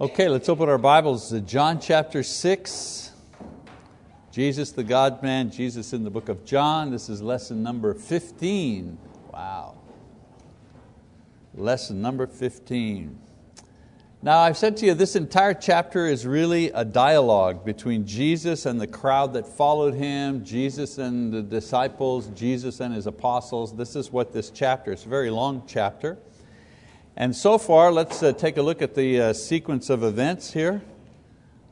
Okay, let's open our Bibles to John chapter 6. Jesus the God man, Jesus in the book of John. This is lesson number 15. Wow. Lesson number 15. Now, I've said to you, this entire chapter is really a dialogue between Jesus and the crowd that followed Him, Jesus and the disciples, Jesus and His apostles. This is what this chapter, it's a very long chapter. And so far, let's uh, take a look at the uh, sequence of events here,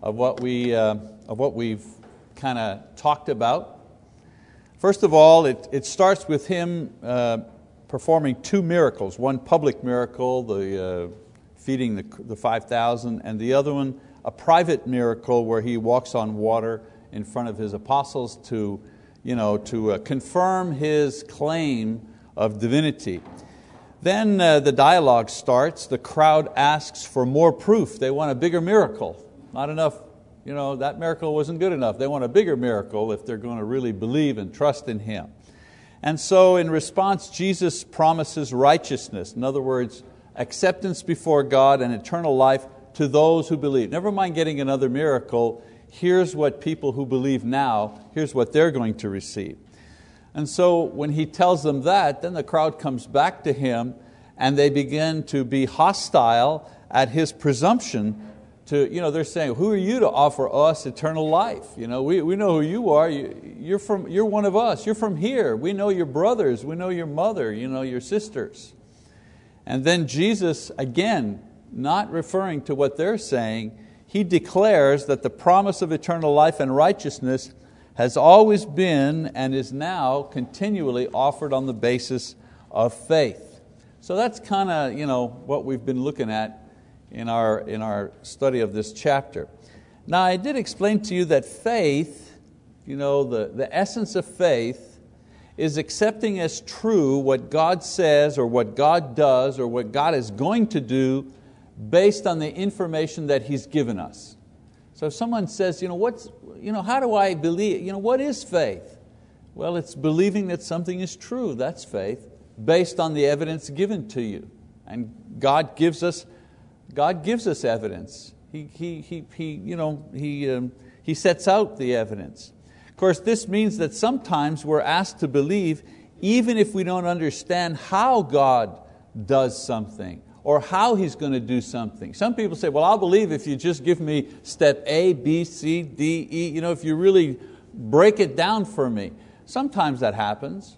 of what, we, uh, of what we've kind of talked about. First of all, it, it starts with Him uh, performing two miracles, one public miracle, the uh, feeding the, the 5,000, and the other one, a private miracle where He walks on water in front of His apostles to, you know, to uh, confirm His claim of divinity. Then uh, the dialogue starts. The crowd asks for more proof. They want a bigger miracle. Not enough, you know, that miracle wasn't good enough. They want a bigger miracle if they're going to really believe and trust in Him. And so, in response, Jesus promises righteousness. In other words, acceptance before God and eternal life to those who believe. Never mind getting another miracle. Here's what people who believe now, here's what they're going to receive. And so when he tells them that, then the crowd comes back to him and they begin to be hostile at his presumption to, you know, they're saying, who are you to offer us eternal life? You know, we, we know who you are, you, you're, from, you're one of us, you're from here, we know your brothers, we know your mother, you know, your sisters. And then Jesus, again, not referring to what they're saying, he declares that the promise of eternal life and righteousness has always been and is now continually offered on the basis of faith. So that's kind of you know, what we've been looking at in our, in our study of this chapter. Now I did explain to you that faith, you know, the, the essence of faith is accepting as true what God says or what God does or what God is going to do based on the information that He's given us. So if someone says, you know, what's, you know, how do I believe, you know, what is faith? Well, it's believing that something is true, that's faith, based on the evidence given to you. And God gives us, God gives us evidence. He, he, he, he, you know, he, um, he sets out the evidence. Of course, this means that sometimes we're asked to believe even if we don't understand how God does something or how He's going to do something. Some people say, well, I'll believe if you just give me step A, B, C, D, E, you know, if you really break it down for me. Sometimes that happens.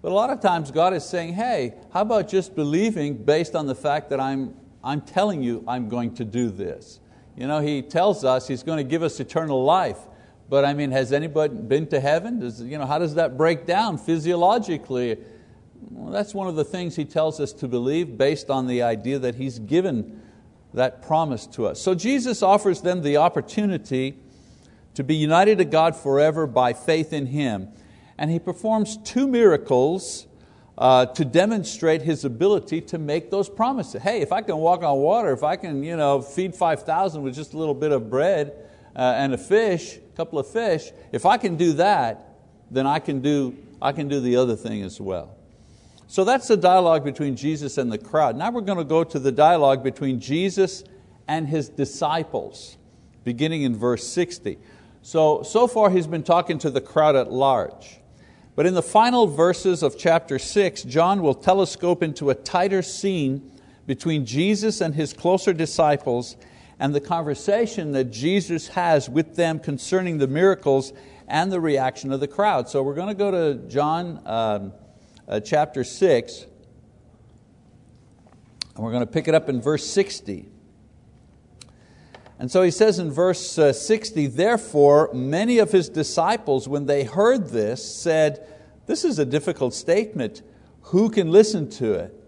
But a lot of times God is saying, hey, how about just believing based on the fact that I'm, I'm telling you I'm going to do this? You know, He tells us He's going to give us eternal life. But I mean, has anybody been to heaven? Does, you know, how does that break down physiologically? Well, that's one of the things he tells us to believe based on the idea that he's given that promise to us. So Jesus offers them the opportunity to be united to God forever by faith in Him. And He performs two miracles uh, to demonstrate His ability to make those promises. Hey, if I can walk on water, if I can you know, feed 5,000 with just a little bit of bread uh, and a fish, a couple of fish, if I can do that, then I can do, I can do the other thing as well. So that's the dialogue between Jesus and the crowd. Now we're going to go to the dialogue between Jesus and His disciples, beginning in verse 60. So, so far he's been talking to the crowd at large. But in the final verses of chapter 6, John will telescope into a tighter scene between Jesus and His closer disciples and the conversation that Jesus has with them concerning the miracles and the reaction of the crowd. So we're going to go to John um, uh, chapter 6, and we're going to pick it up in verse 60. And so he says in verse uh, 60, Therefore, many of his disciples, when they heard this, said, This is a difficult statement. Who can listen to it?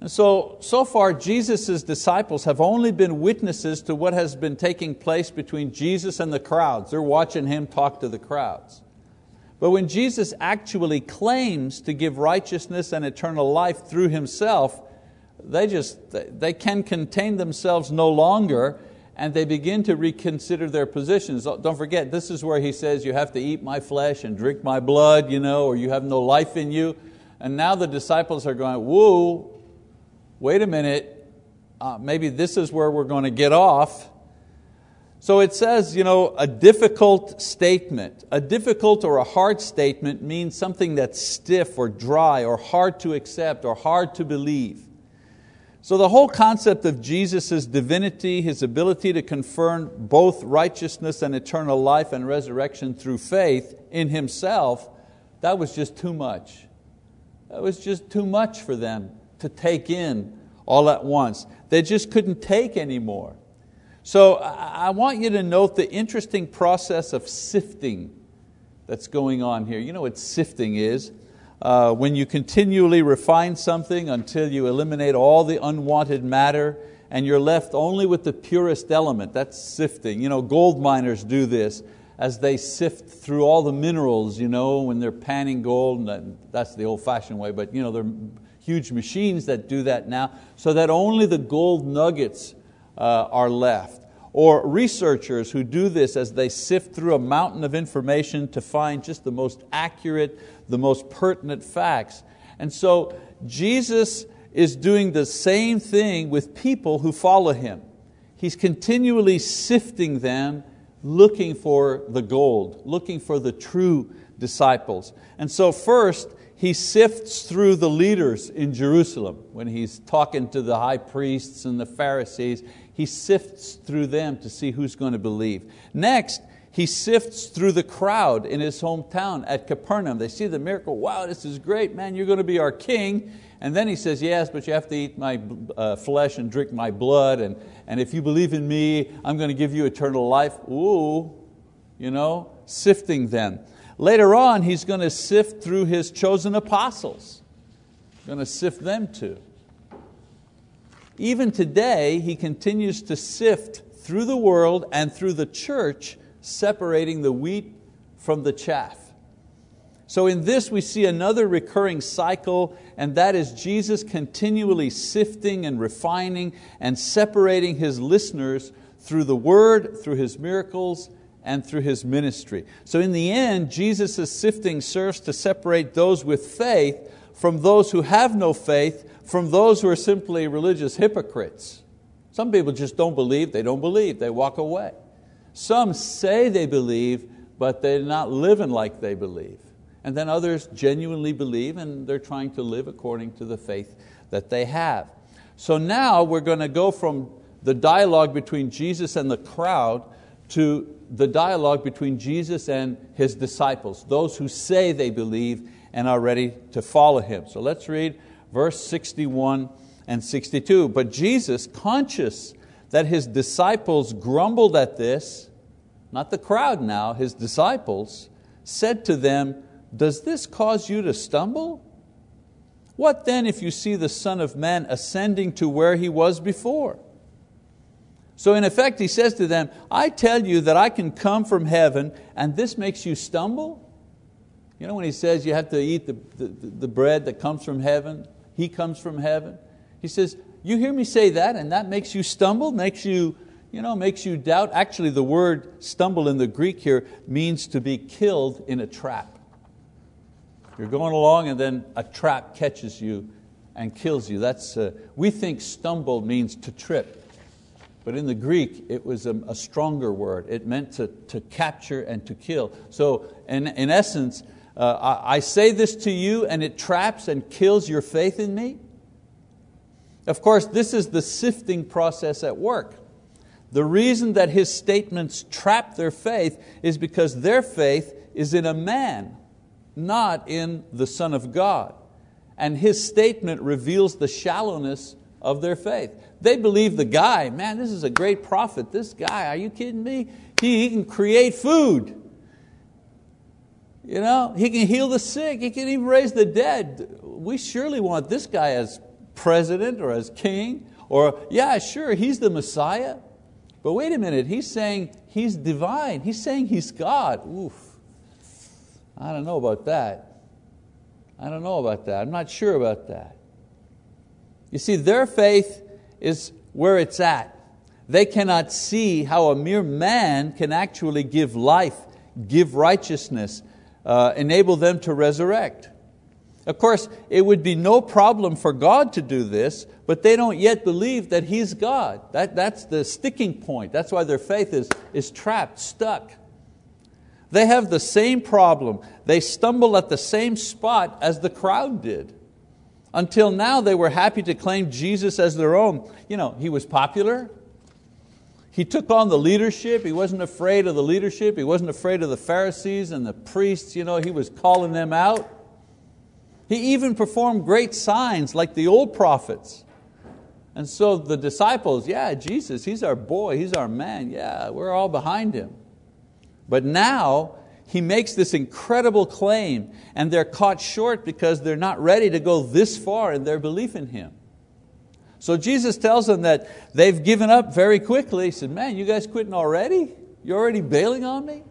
And so, so far, Jesus' disciples have only been witnesses to what has been taking place between Jesus and the crowds. They're watching Him talk to the crowds. But when Jesus actually claims to give righteousness and eternal life through Himself, they just they can contain themselves no longer and they begin to reconsider their positions. Don't forget, this is where he says, You have to eat my flesh and drink my blood, you know, or you have no life in you. And now the disciples are going, Whoa, wait a minute, uh, maybe this is where we're going to get off. So it says, you know, a difficult statement. A difficult or a hard statement means something that's stiff or dry or hard to accept or hard to believe. So the whole concept of Jesus' divinity, His ability to confirm both righteousness and eternal life and resurrection through faith in Himself, that was just too much. That was just too much for them to take in all at once. They just couldn't take anymore. So I want you to note the interesting process of sifting that's going on here. You know what sifting is? Uh, when you continually refine something until you eliminate all the unwanted matter and you're left only with the purest element, that's sifting. You know, gold miners do this as they sift through all the minerals, you know, when they're panning gold, and that's the old fashioned way, but you know, there are huge machines that do that now, so that only the gold nuggets uh, are left. Or researchers who do this as they sift through a mountain of information to find just the most accurate, the most pertinent facts. And so Jesus is doing the same thing with people who follow Him. He's continually sifting them looking for the gold, looking for the true disciples. And so, first, he sifts through the leaders in Jerusalem. When he's talking to the high priests and the Pharisees, he sifts through them to see who's going to believe. Next, he sifts through the crowd in his hometown at Capernaum. They see the miracle, wow, this is great, man, you're going to be our king. And then he says, Yes, but you have to eat my uh, flesh and drink my blood, and, and if you believe in me, I'm going to give you eternal life. Ooh, you know, sifting them. Later on, he's going to sift through his chosen apostles, going to sift them too. Even today, he continues to sift through the world and through the church, separating the wheat from the chaff. So in this we see another recurring cycle, and that is Jesus continually sifting and refining and separating His listeners through the Word, through His miracles, and through His ministry. So in the end, Jesus' sifting serves to separate those with faith from those who have no faith, from those who are simply religious hypocrites. Some people just don't believe, they don't believe, they walk away. Some say they believe, but they're not living like they believe. And then others genuinely believe and they're trying to live according to the faith that they have. So now we're going to go from the dialogue between Jesus and the crowd to the dialogue between Jesus and His disciples, those who say they believe and are ready to follow Him. So let's read verse 61 and 62. But Jesus, conscious that His disciples grumbled at this, not the crowd now, His disciples, said to them, does this cause you to stumble? What then if you see the Son of Man ascending to where He was before? So in effect He says to them, I tell you that I can come from heaven and this makes you stumble? You know when He says you have to eat the, the, the bread that comes from heaven, He comes from heaven. He says, you hear me say that and that makes you stumble, makes you, you know, makes you doubt. Actually the word stumble in the Greek here means to be killed in a trap. You're going along and then a trap catches you and kills you. That's, uh, we think stumble means to trip. But in the Greek, it was a, a stronger word. It meant to, to capture and to kill. So, in, in essence, uh, I, I say this to you and it traps and kills your faith in me. Of course, this is the sifting process at work. The reason that his statements trap their faith is because their faith is in a man not in the Son of God. And his statement reveals the shallowness of their faith. They believe the guy, man, this is a great prophet. This guy, are you kidding me? He, he can create food. You know, he can heal the sick, he can even raise the dead. We surely want this guy as president or as king, or yeah, sure, he's the Messiah. But wait a minute, he's saying he's divine, he's saying he's God. Oof. I don't know about that. I don't know about that. I'm not sure about that. You see, their faith is where it's at. They cannot see how a mere man can actually give life, give righteousness, uh, enable them to resurrect. Of course, it would be no problem for God to do this, but they don't yet believe that He's God. That, that's the sticking point. That's why their faith is, is trapped, stuck. They have the same problem. They stumble at the same spot as the crowd did. Until now, they were happy to claim Jesus as their own. You know, He was popular, he took on the leadership. He wasn't afraid of the leadership. He wasn't afraid of the Pharisees and the priests. You know, he was calling them out. He even performed great signs like the old prophets. And so the disciples, yeah, Jesus, He's our boy, He's our man, yeah, we're all behind Him. But now He makes this incredible claim and they're caught short because they're not ready to go this far in their belief in Him. So Jesus tells them that they've given up very quickly. He said, man, you guys quitting already? You're already bailing on me?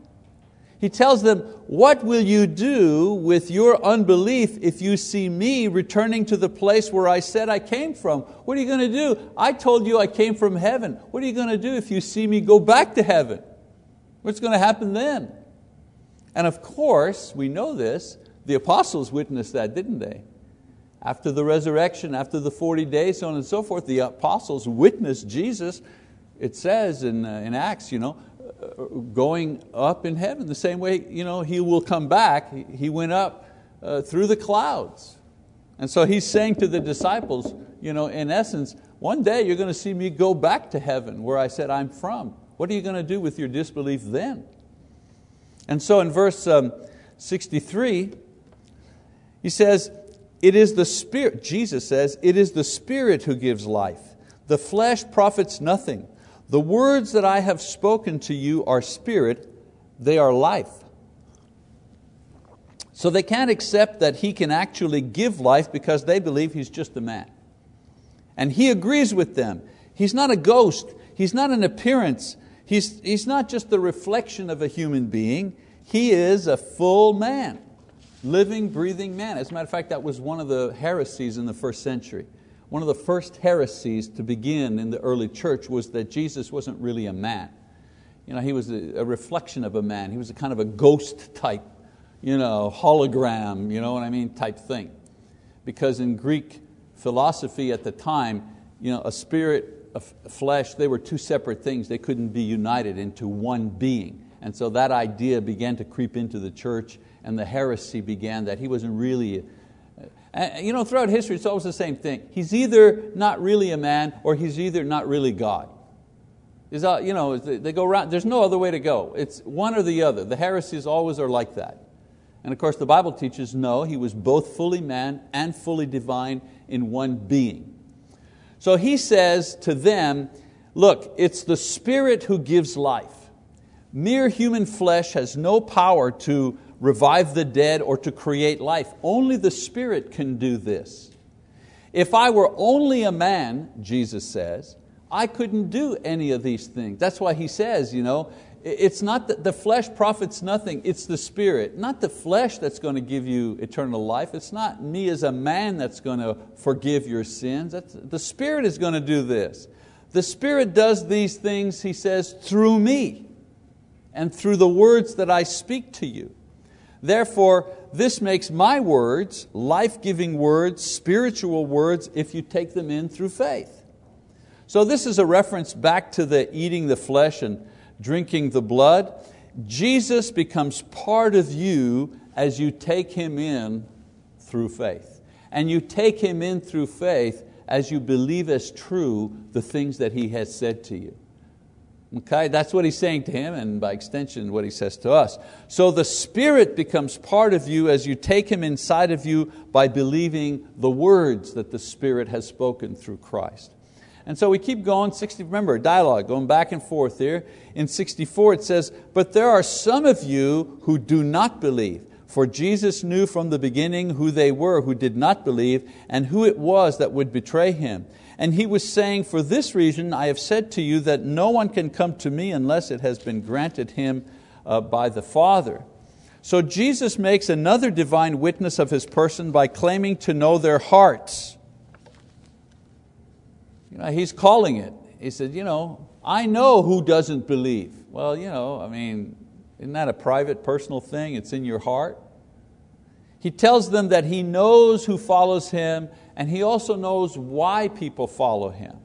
He tells them, what will you do with your unbelief if you see me returning to the place where I said I came from? What are you going to do? I told you I came from heaven. What are you going to do if you see me go back to heaven? What's going to happen then? And of course, we know this, the apostles witnessed that, didn't they? After the resurrection, after the 40 days, so on and so forth, the apostles witnessed Jesus, it says in, uh, in Acts, you know, uh, going up in heaven, the same way you know, He will come back. He went up uh, through the clouds. And so He's saying to the disciples, you know, in essence, one day you're going to see me go back to heaven where I said I'm from. What are you going to do with your disbelief then? And so in verse um, 63, he says, it is the Spirit, Jesus says, it is the Spirit who gives life. The flesh profits nothing. The words that I have spoken to you are spirit, they are life. So they can't accept that He can actually give life because they believe He's just a man. And He agrees with them. He's not a ghost, He's not an appearance, He's, he's not just the reflection of a human being, He is a full man living, breathing man. As a matter of fact, that was one of the heresies in the first century. One of the first heresies to begin in the early church was that Jesus wasn't really a man. You know, he was a, a reflection of a man. He was a kind of a ghost type, you know, hologram, you know what I mean, type thing. Because in Greek philosophy at the time, you know, a spirit, flesh, they were two separate things. They couldn't be united into one being. And so that idea began to creep into the church and the heresy began that he wasn't really, uh, you know, throughout history it's always the same thing. He's either not really a man or he's either not really God. Is, you know, they go around, there's no other way to go. It's one or the other. The heresies always are like that. And of course the Bible teaches no, he was both fully man and fully divine in one being. So he says to them, look, it's the Spirit who gives life. Mere human flesh has no power to revive the dead, or to create life. Only the Spirit can do this. If I were only a man, Jesus says, I couldn't do any of these things. That's why He says, you know, it's not that the flesh profits nothing, it's the Spirit. Not the flesh that's going to give you eternal life. It's not me as a man that's going to forgive your sins. That's, the Spirit is going to do this. The Spirit does these things, He says, through me and through the words that I speak to you. Therefore, this makes my words, life giving words, spiritual words, if you take them in through faith. So, this is a reference back to the eating the flesh and drinking the blood. Jesus becomes part of you as you take Him in through faith. And you take Him in through faith as you believe as true the things that He has said to you. Okay, that's what he's saying to him, and by extension, what he says to us. So the Spirit becomes part of you as you take Him inside of you by believing the words that the Spirit has spoken through Christ. And so we keep going, 60, remember, dialogue, going back and forth here. In 64 it says, But there are some of you who do not believe. For Jesus knew from the beginning who they were who did not believe and who it was that would betray Him. And he was saying, For this reason I have said to you that no one can come to me unless it has been granted him uh, by the Father. So Jesus makes another divine witness of his person by claiming to know their hearts. You know, he's calling it. He said, you know, I know who doesn't believe. Well, you know, I mean, isn't that a private, personal thing? It's in your heart. He tells them that He knows who follows Him and He also knows why people follow Him.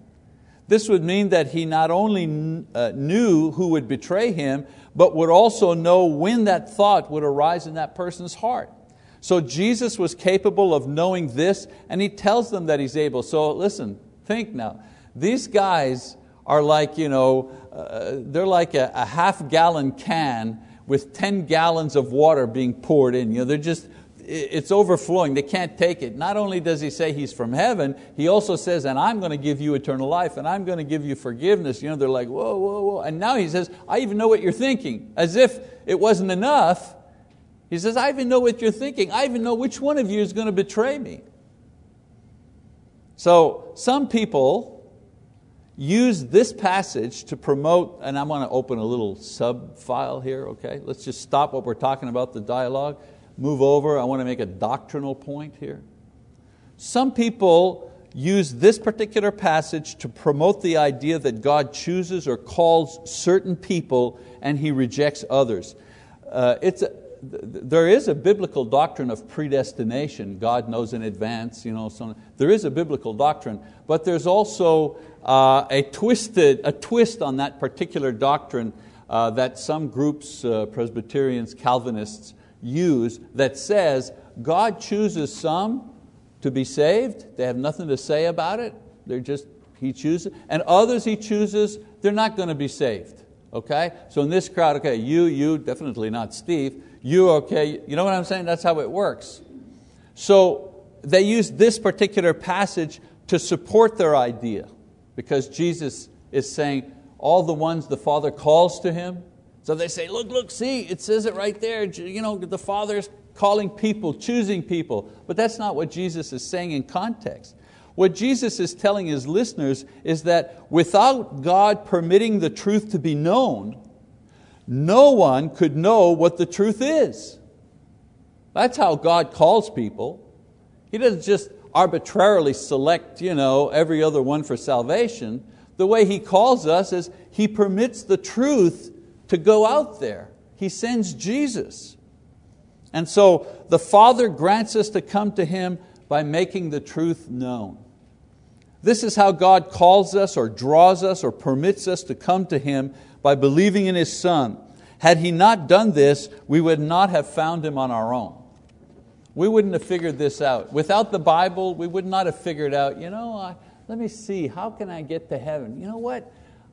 This would mean that He not only uh, knew who would betray Him, but would also know when that thought would arise in that person's heart. So Jesus was capable of knowing this, and He tells them that He's able. So listen, think now. These guys are like, you know, uh, they're like a, a half gallon can with 10 gallons of water being poured in. You know, they're just, it's overflowing. They can't take it. Not only does he say he's from heaven, he also says, and I'm going to give you eternal life, and I'm going to give you forgiveness. You know, they're like, whoa, whoa, whoa. And now he says, I even know what you're thinking. As if it wasn't enough. He says, I even know what you're thinking. I even know which one of you is going to betray me. So some people use this passage to promote, and I'm going to open a little sub file here, okay? Let's just stop what we're talking about, the dialogue, move over. I want to make a doctrinal point here. Some people use this particular passage to promote the idea that God chooses or calls certain people and He rejects others. Uh, it's a, there is a biblical doctrine of predestination. God knows in advance. You know, so there is a biblical doctrine, but there's also uh, a, twisted, a twist on that particular doctrine uh, that some groups, uh, Presbyterians, Calvinists, use that says God chooses some to be saved. They have nothing to say about it. They're just, He chooses. And others He chooses, they're not going to be saved. Okay? So in this crowd, okay, you, you, definitely not Steve, you okay, you know what I'm saying? That's how it works. So they use this particular passage to support their idea because Jesus is saying, all the ones the Father calls to Him. So they say, look, look, see, it says it right there. You know, the Father's calling people, choosing people. But that's not what Jesus is saying in context. What Jesus is telling His listeners is that without God permitting the truth to be known, no one could know what the truth is. That's how God calls people. He doesn't just arbitrarily select you know, every other one for salvation. The way He calls us is He permits the truth to go out there. He sends Jesus. And so the Father grants us to come to Him by making the truth known. This is how God calls us or draws us or permits us to come to Him by believing in His Son. Had He not done this, we would not have found Him on our own. We wouldn't have figured this out. Without the Bible, we would not have figured out, you know, I, let me see, how can I get to heaven? You know what?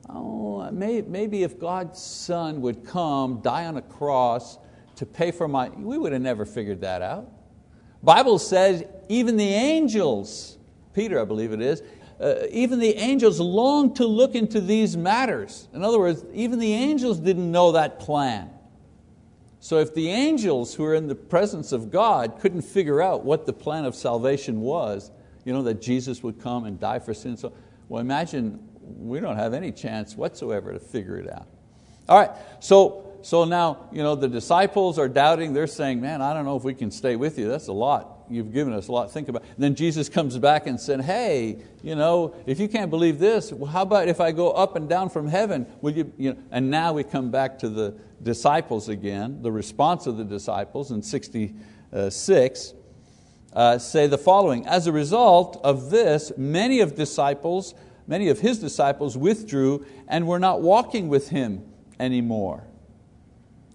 Oh, may, maybe if God's Son would come, die on a cross to pay for my, we would have never figured that out. Bible says even the angels, Peter I believe it is, uh, even the angels long to look into these matters. In other words, even the angels didn't know that plan. So if the angels who are in the presence of God couldn't figure out what the plan of salvation was, you know, that Jesus would come and die for sin, so, well imagine we don't have any chance whatsoever to figure it out. All right, so so now you know, the disciples are doubting, they're saying, Man, I don't know if we can stay with you. That's a lot. You've given us a lot think about. And then Jesus comes back and said, Hey, you know, if you can't believe this, well, how about if I go up and down from heaven? Will you, you know? And now we come back to the disciples again, the response of the disciples in 66. Uh, say the following As a result of this, many of disciples, many of his disciples withdrew and were not walking with him anymore.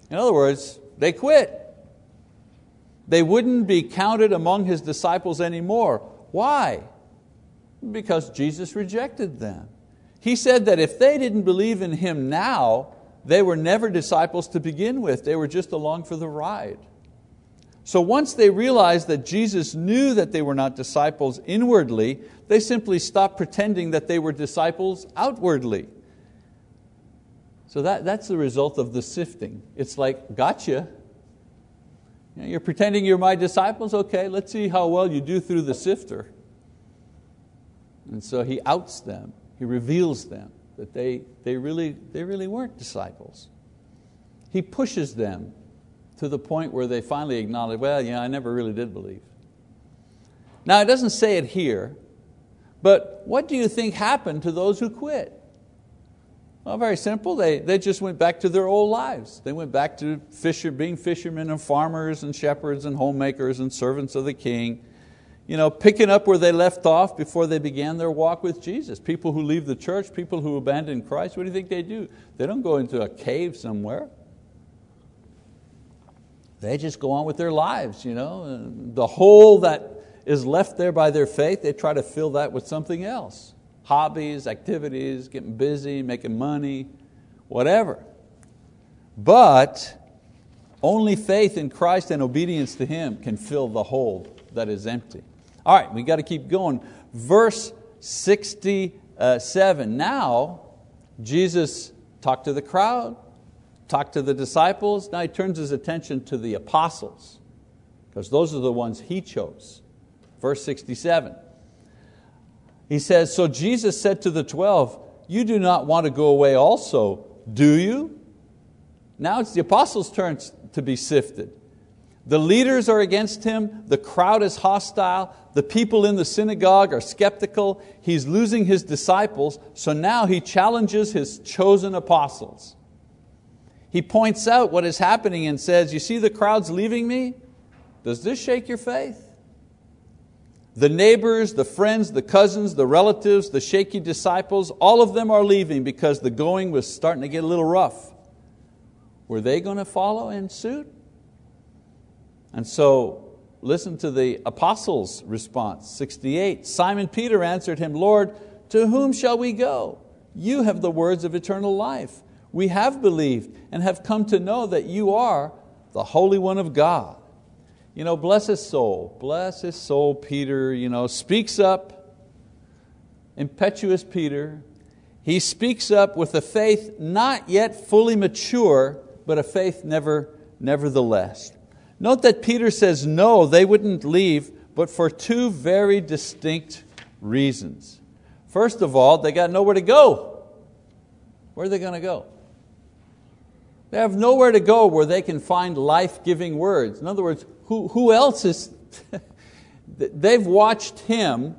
In other words, they quit. They wouldn't be counted among His disciples anymore. Why? Because Jesus rejected them. He said that if they didn't believe in Him now, they were never disciples to begin with. They were just along for the ride. So once they realized that Jesus knew that they were not disciples inwardly, they simply stopped pretending that they were disciples outwardly. So that, that's the result of the sifting. It's like, gotcha. You're pretending you're my disciples? Okay, let's see how well you do through the sifter. And so he outs them, he reveals them that they, they, really, they really weren't disciples. He pushes them to the point where they finally acknowledge, well, yeah, I never really did believe. Now, it doesn't say it here, but what do you think happened to those who quit? Well, very simple. They, they just went back to their old lives. They went back to fisher, being fishermen and farmers and shepherds and homemakers and servants of the king. You know, picking up where they left off before they began their walk with Jesus. People who leave the church, people who abandon Christ, what do you think they do? They don't go into a cave somewhere. They just go on with their lives. You know? The hole that is left there by their faith, they try to fill that with something else hobbies, activities, getting busy, making money, whatever. But only faith in Christ and obedience to Him can fill the hole that is empty. All right, we got to keep going. Verse 67. Now, Jesus talked to the crowd, talked to the disciples. Now he turns his attention to the apostles, because those are the ones he chose. Verse 67. He says, So Jesus said to the twelve, You do not want to go away also, do you? Now it's the apostles' turn to be sifted. The leaders are against him, the crowd is hostile, the people in the synagogue are skeptical, he's losing his disciples, so now he challenges his chosen apostles. He points out what is happening and says, You see the crowds leaving me? Does this shake your faith? The neighbors, the friends, the cousins, the relatives, the shaky disciples, all of them are leaving because the going was starting to get a little rough. Were they going to follow in suit? And so, listen to the apostles' response 68. Simon Peter answered him, Lord, to whom shall we go? You have the words of eternal life. We have believed and have come to know that you are the Holy One of God. You know, bless his soul, bless his soul, Peter, you know, speaks up, impetuous Peter. He speaks up with a faith not yet fully mature, but a faith never, nevertheless. Note that Peter says no, they wouldn't leave, but for two very distinct reasons. First of all, they got nowhere to go. Where are they going to go? They have nowhere to go where they can find life giving words. In other words, who, who else is, they've watched him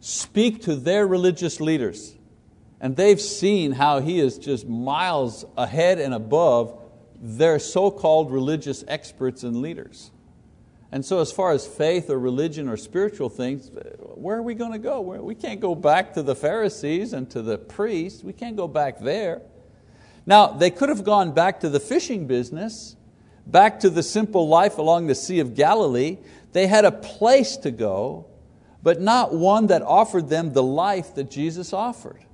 speak to their religious leaders. And they've seen how he is just miles ahead and above their so called religious experts and leaders. And so, as far as faith or religion or spiritual things, where are we going to go? We can't go back to the Pharisees and to the priests. We can't go back there. Now, they could have gone back to the fishing business back to the simple life along the Sea of Galilee. They had a place to go, but not one that offered them the life that Jesus offered.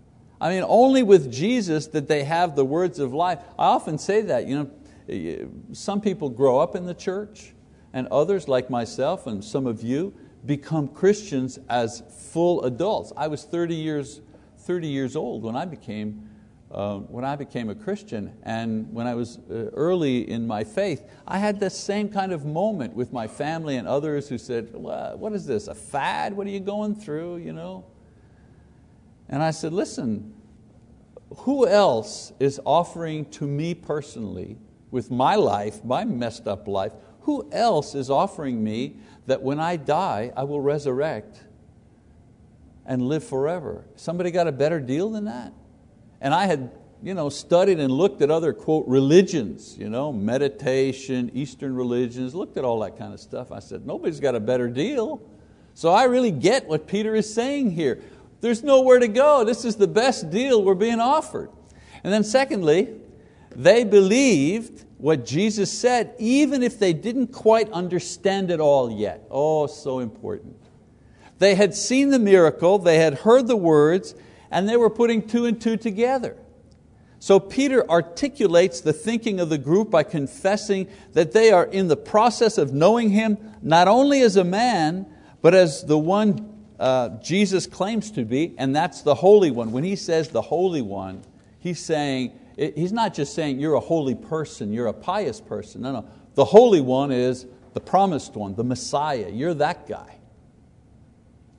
I mean, only with Jesus did they have the words of life. I often say that, you know, some people grow up in the church, and others, like myself and some of you, become Christians as full adults. I was 30 years, 30 years old when I became uh, when I became a Christian and when I was uh, early in my faith, I had this same kind of moment with my family and others who said, what is this, a fad? What are you going through? You know? And I said, listen, who else is offering to me personally, with my life, my messed up life, who else is offering me that when I die, I will resurrect and live forever? Somebody got a better deal than that? And I had you know, studied and looked at other, quote, religions, you know, meditation, Eastern religions, looked at all that kind of stuff. I said, nobody's got a better deal. So I really get what Peter is saying here. There's nowhere to go. This is the best deal we're being offered. And then secondly, they believed what Jesus said, even if they didn't quite understand it all yet. Oh, so important. They had seen the miracle, they had heard the words, and they were putting two and two together. So Peter articulates the thinking of the group by confessing that they are in the process of knowing Him not only as a man, but as the one uh, Jesus claims to be, and that's the Holy One. When He says the Holy One, He's saying, He's not just saying you're a holy person, you're a pious person. No, no. The Holy One is the promised one, the Messiah. You're that guy.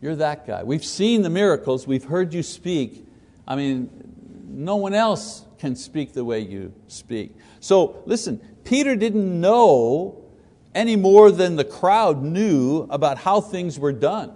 You're that guy. We've seen the miracles, we've heard you speak. I mean, no one else can speak the way you speak. So listen, Peter didn't know any more than the crowd knew about how things were done.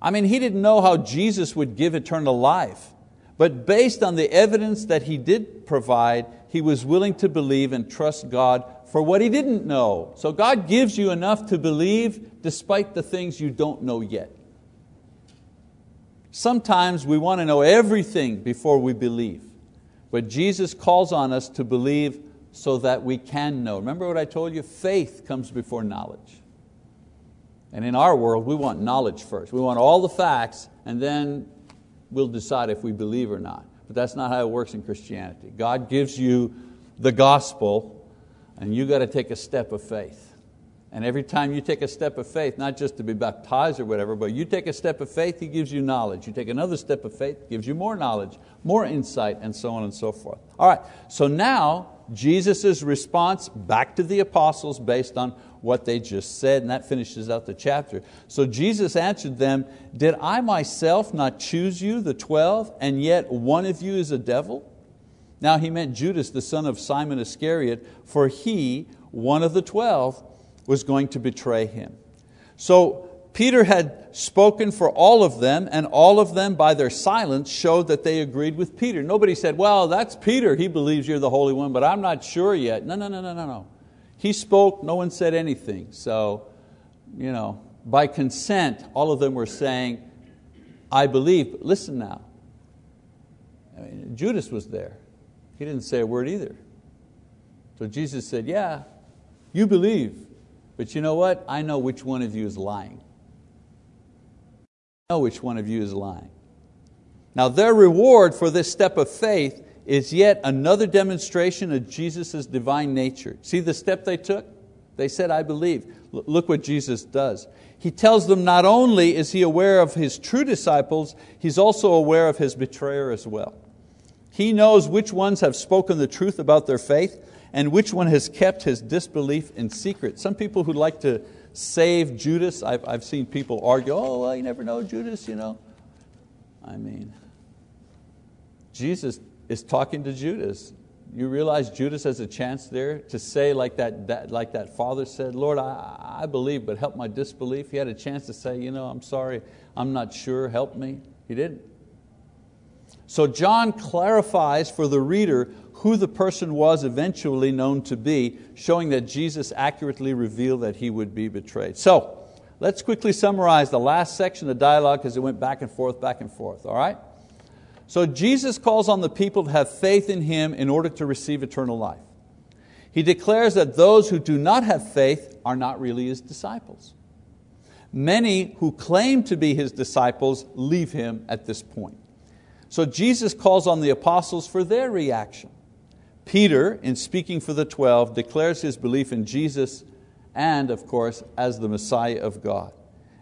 I mean, he didn't know how Jesus would give eternal life, But based on the evidence that He did provide, he was willing to believe and trust God for what he didn't know. So God gives you enough to believe despite the things you don't know yet. Sometimes we want to know everything before we believe, but Jesus calls on us to believe so that we can know. Remember what I told you? Faith comes before knowledge. And in our world, we want knowledge first. We want all the facts, and then we'll decide if we believe or not. But that's not how it works in Christianity. God gives you the gospel, and you got to take a step of faith. And every time you take a step of faith, not just to be baptized or whatever, but you take a step of faith, He gives you knowledge. You take another step of faith, gives you more knowledge, more insight, and so on and so forth. All right, so now Jesus' response back to the apostles based on what they just said, and that finishes out the chapter. So Jesus answered them, Did I myself not choose you, the twelve, and yet one of you is a devil? Now he meant Judas, the son of Simon Iscariot, for he, one of the twelve, was going to betray him. So Peter had spoken for all of them, and all of them, by their silence, showed that they agreed with Peter. Nobody said, Well, that's Peter, he believes you're the Holy One, but I'm not sure yet. No, no, no, no, no, no. He spoke, no one said anything. So, you know, by consent, all of them were saying, I believe. But listen now, I mean, Judas was there. He didn't say a word either. So Jesus said, Yeah, you believe, but you know what? I know which one of you is lying know which one of you is lying. Now, their reward for this step of faith is yet another demonstration of Jesus' divine nature. See the step they took? They said, I believe. Look what Jesus does. He tells them not only is He aware of His true disciples, He's also aware of His betrayer as well. He knows which ones have spoken the truth about their faith and which one has kept his disbelief in secret. Some people who like to save Judas. I've, I've seen people argue, oh, well, you never know Judas, you know. I mean, Jesus is talking to Judas. You realize Judas has a chance there to say, like that, that, like that father said, Lord, I, I believe, but help my disbelief. He had a chance to say, you know, I'm sorry, I'm not sure, help me. He didn't. So John clarifies for the reader who the person was eventually known to be, showing that Jesus accurately revealed that he would be betrayed. So, let's quickly summarize the last section of dialogue because it went back and forth, back and forth, all right? So, Jesus calls on the people to have faith in Him in order to receive eternal life. He declares that those who do not have faith are not really His disciples. Many who claim to be His disciples leave Him at this point. So Jesus calls on the apostles for their reaction. Peter, in speaking for the 12, declares his belief in Jesus and, of course, as the Messiah of God.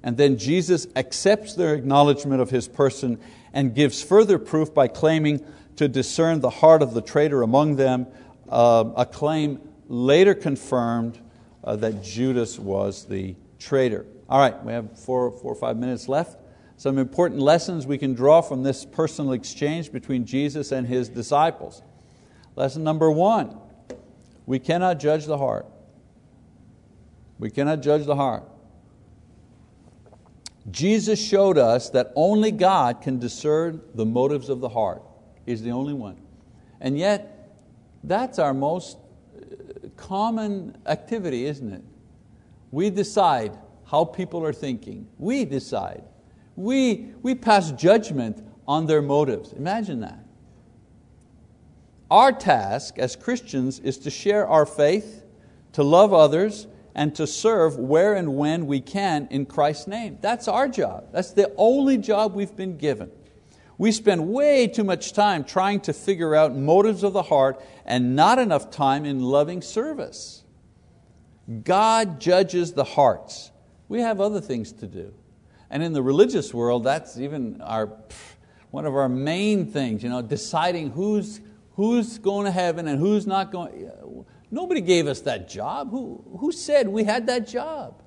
And then Jesus accepts their acknowledgement of His person and gives further proof by claiming to discern the heart of the traitor among them, uh, a claim later confirmed uh, that Judas was the traitor. All right, we have four, four or five minutes left. Some important lessons we can draw from this personal exchange between Jesus and His disciples. Lesson number one we cannot judge the heart. We cannot judge the heart. Jesus showed us that only God can discern the motives of the heart. He's the only one. And yet, that's our most uh, common activity, isn't it? We decide how people are thinking. We decide. We, we pass judgment on their motives. Imagine that. Our task as Christians is to share our faith, to love others, and to serve where and when we can in Christ's name. That's our job. That's the only job we've been given. We spend way too much time trying to figure out motives of the heart and not enough time in loving service. God judges the hearts. We have other things to do. And in the religious world, that's even our, one of our main things, you know, deciding who's who's going to heaven and who's not going. Nobody gave us that job. Who, who said we had that job?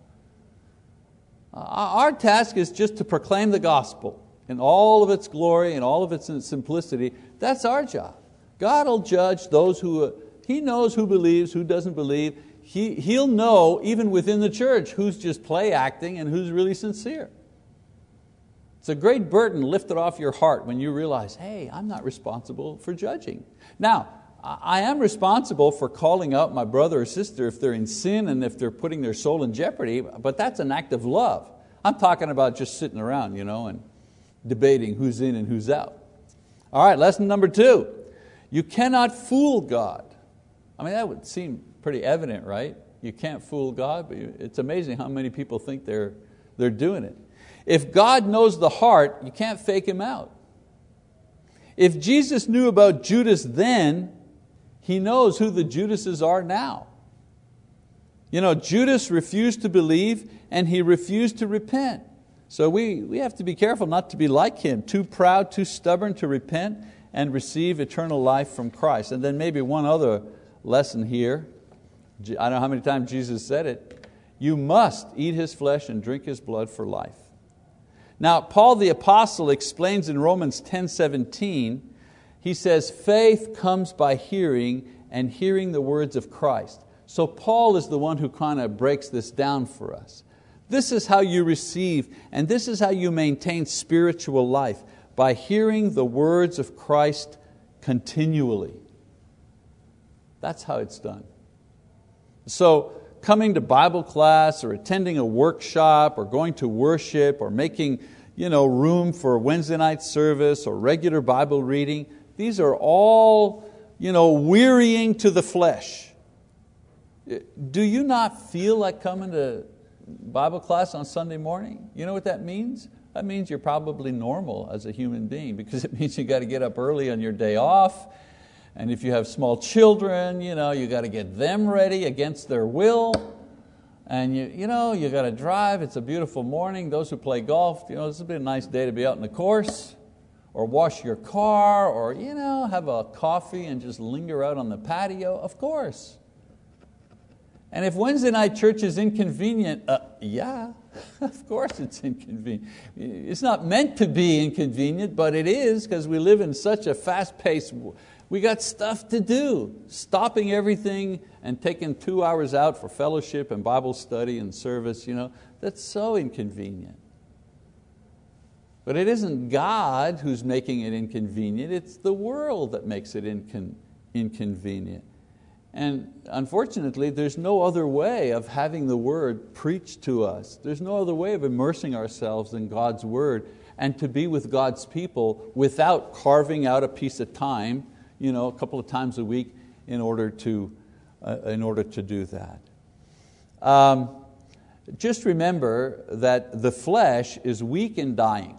Uh, our task is just to proclaim the gospel in all of its glory and all of its simplicity. That's our job. God will judge those who, He knows who believes, who doesn't believe. He, he'll know, even within the church, who's just play acting and who's really sincere. It's a great burden lifted off your heart when you realize, hey, I'm not responsible for judging. Now, I am responsible for calling out my brother or sister if they're in sin and if they're putting their soul in jeopardy, but that's an act of love. I'm talking about just sitting around you know, and debating who's in and who's out. All right, lesson number two. You cannot fool God. I mean, that would seem pretty evident, right? You can't fool God, but it's amazing how many people think they're, they're doing it. If God knows the heart, you can't fake Him out. If Jesus knew about Judas then, He knows who the Judases are now. You know, Judas refused to believe and he refused to repent. So we, we have to be careful not to be like him, too proud, too stubborn to repent and receive eternal life from Christ. And then maybe one other lesson here. I don't know how many times Jesus said it. You must eat His flesh and drink His blood for life. Now, Paul the Apostle explains in Romans 10 17, he says, faith comes by hearing, and hearing the words of Christ. So, Paul is the one who kind of breaks this down for us. This is how you receive, and this is how you maintain spiritual life by hearing the words of Christ continually. That's how it's done. So, coming to Bible class or attending a workshop or going to worship or making you know, room for Wednesday night service or regular Bible reading, these are all you know, wearying to the flesh. Do you not feel like coming to Bible class on Sunday morning? You know what that means? That means you're probably normal as a human being because it means you got to get up early on your day off and if you have small children, you know, you got to get them ready against their will. And you, you, know, you got to drive, it's a beautiful morning. Those who play golf, you know, this would be a nice day to be out in the course, or wash your car, or you know, have a coffee and just linger out on the patio, of course. And if Wednesday night church is inconvenient, uh, yeah, of course it's inconvenient. It's not meant to be inconvenient, but it is because we live in such a fast-paced we got stuff to do. Stopping everything and taking two hours out for fellowship and Bible study and service, you know, that's so inconvenient. But it isn't God who's making it inconvenient, it's the world that makes it incon inconvenient. And unfortunately, there's no other way of having the Word preached to us. There's no other way of immersing ourselves in God's Word and to be with God's people without carving out a piece of time you know, a couple of times a week in order to, uh, in order to do that. Um, just remember that the flesh is weak and dying.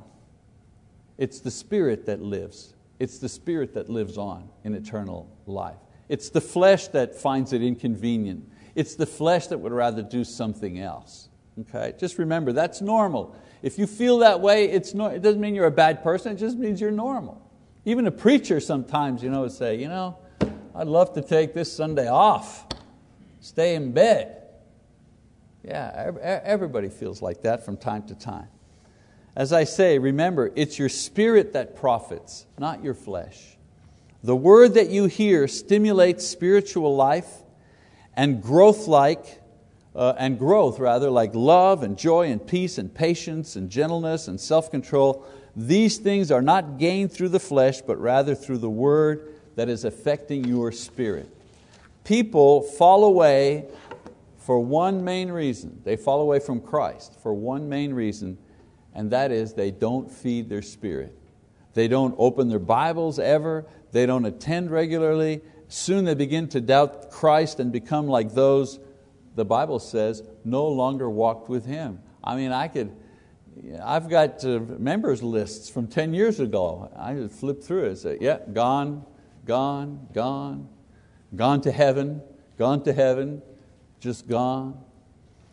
It's the spirit that lives. It's the spirit that lives on in eternal life. It's the flesh that finds it inconvenient. It's the flesh that would rather do something else. Okay? Just remember, that's normal. If you feel that way, it's no, it doesn't mean you're a bad person, it just means you're normal. Even a preacher sometimes you know, would say, you know, I'd love to take this Sunday off, stay in bed. Yeah, everybody feels like that from time to time. As I say, remember, it's your spirit that profits, not your flesh. The word that you hear stimulates spiritual life and growth like, uh, and growth rather, like love and joy and peace and patience and gentleness and self-control these things are not gained through the flesh, but rather through the word that is affecting your spirit. People fall away for one main reason. They fall away from Christ for one main reason, and that is they don't feed their spirit. They don't open their Bibles ever, they don't attend regularly. Soon they begin to doubt Christ and become like those, the Bible says, no longer walked with Him. I mean, I could, I've got uh, members lists from 10 years ago. I just flip through it and say, yeah, gone, gone, gone, gone to heaven, gone to heaven, just gone.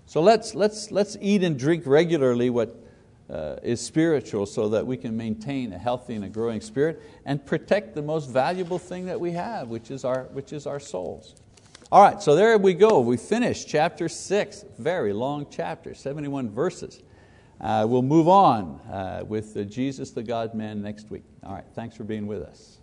So let's, let's, let's eat and drink regularly what uh, is spiritual so that we can maintain a healthy and a growing spirit and protect the most valuable thing that we have, which is our, which is our souls. All right, so there we go. We finished chapter six, very long chapter, 71 verses. Uh, we'll move on uh, with Jesus the God man next week. All right, thanks for being with us.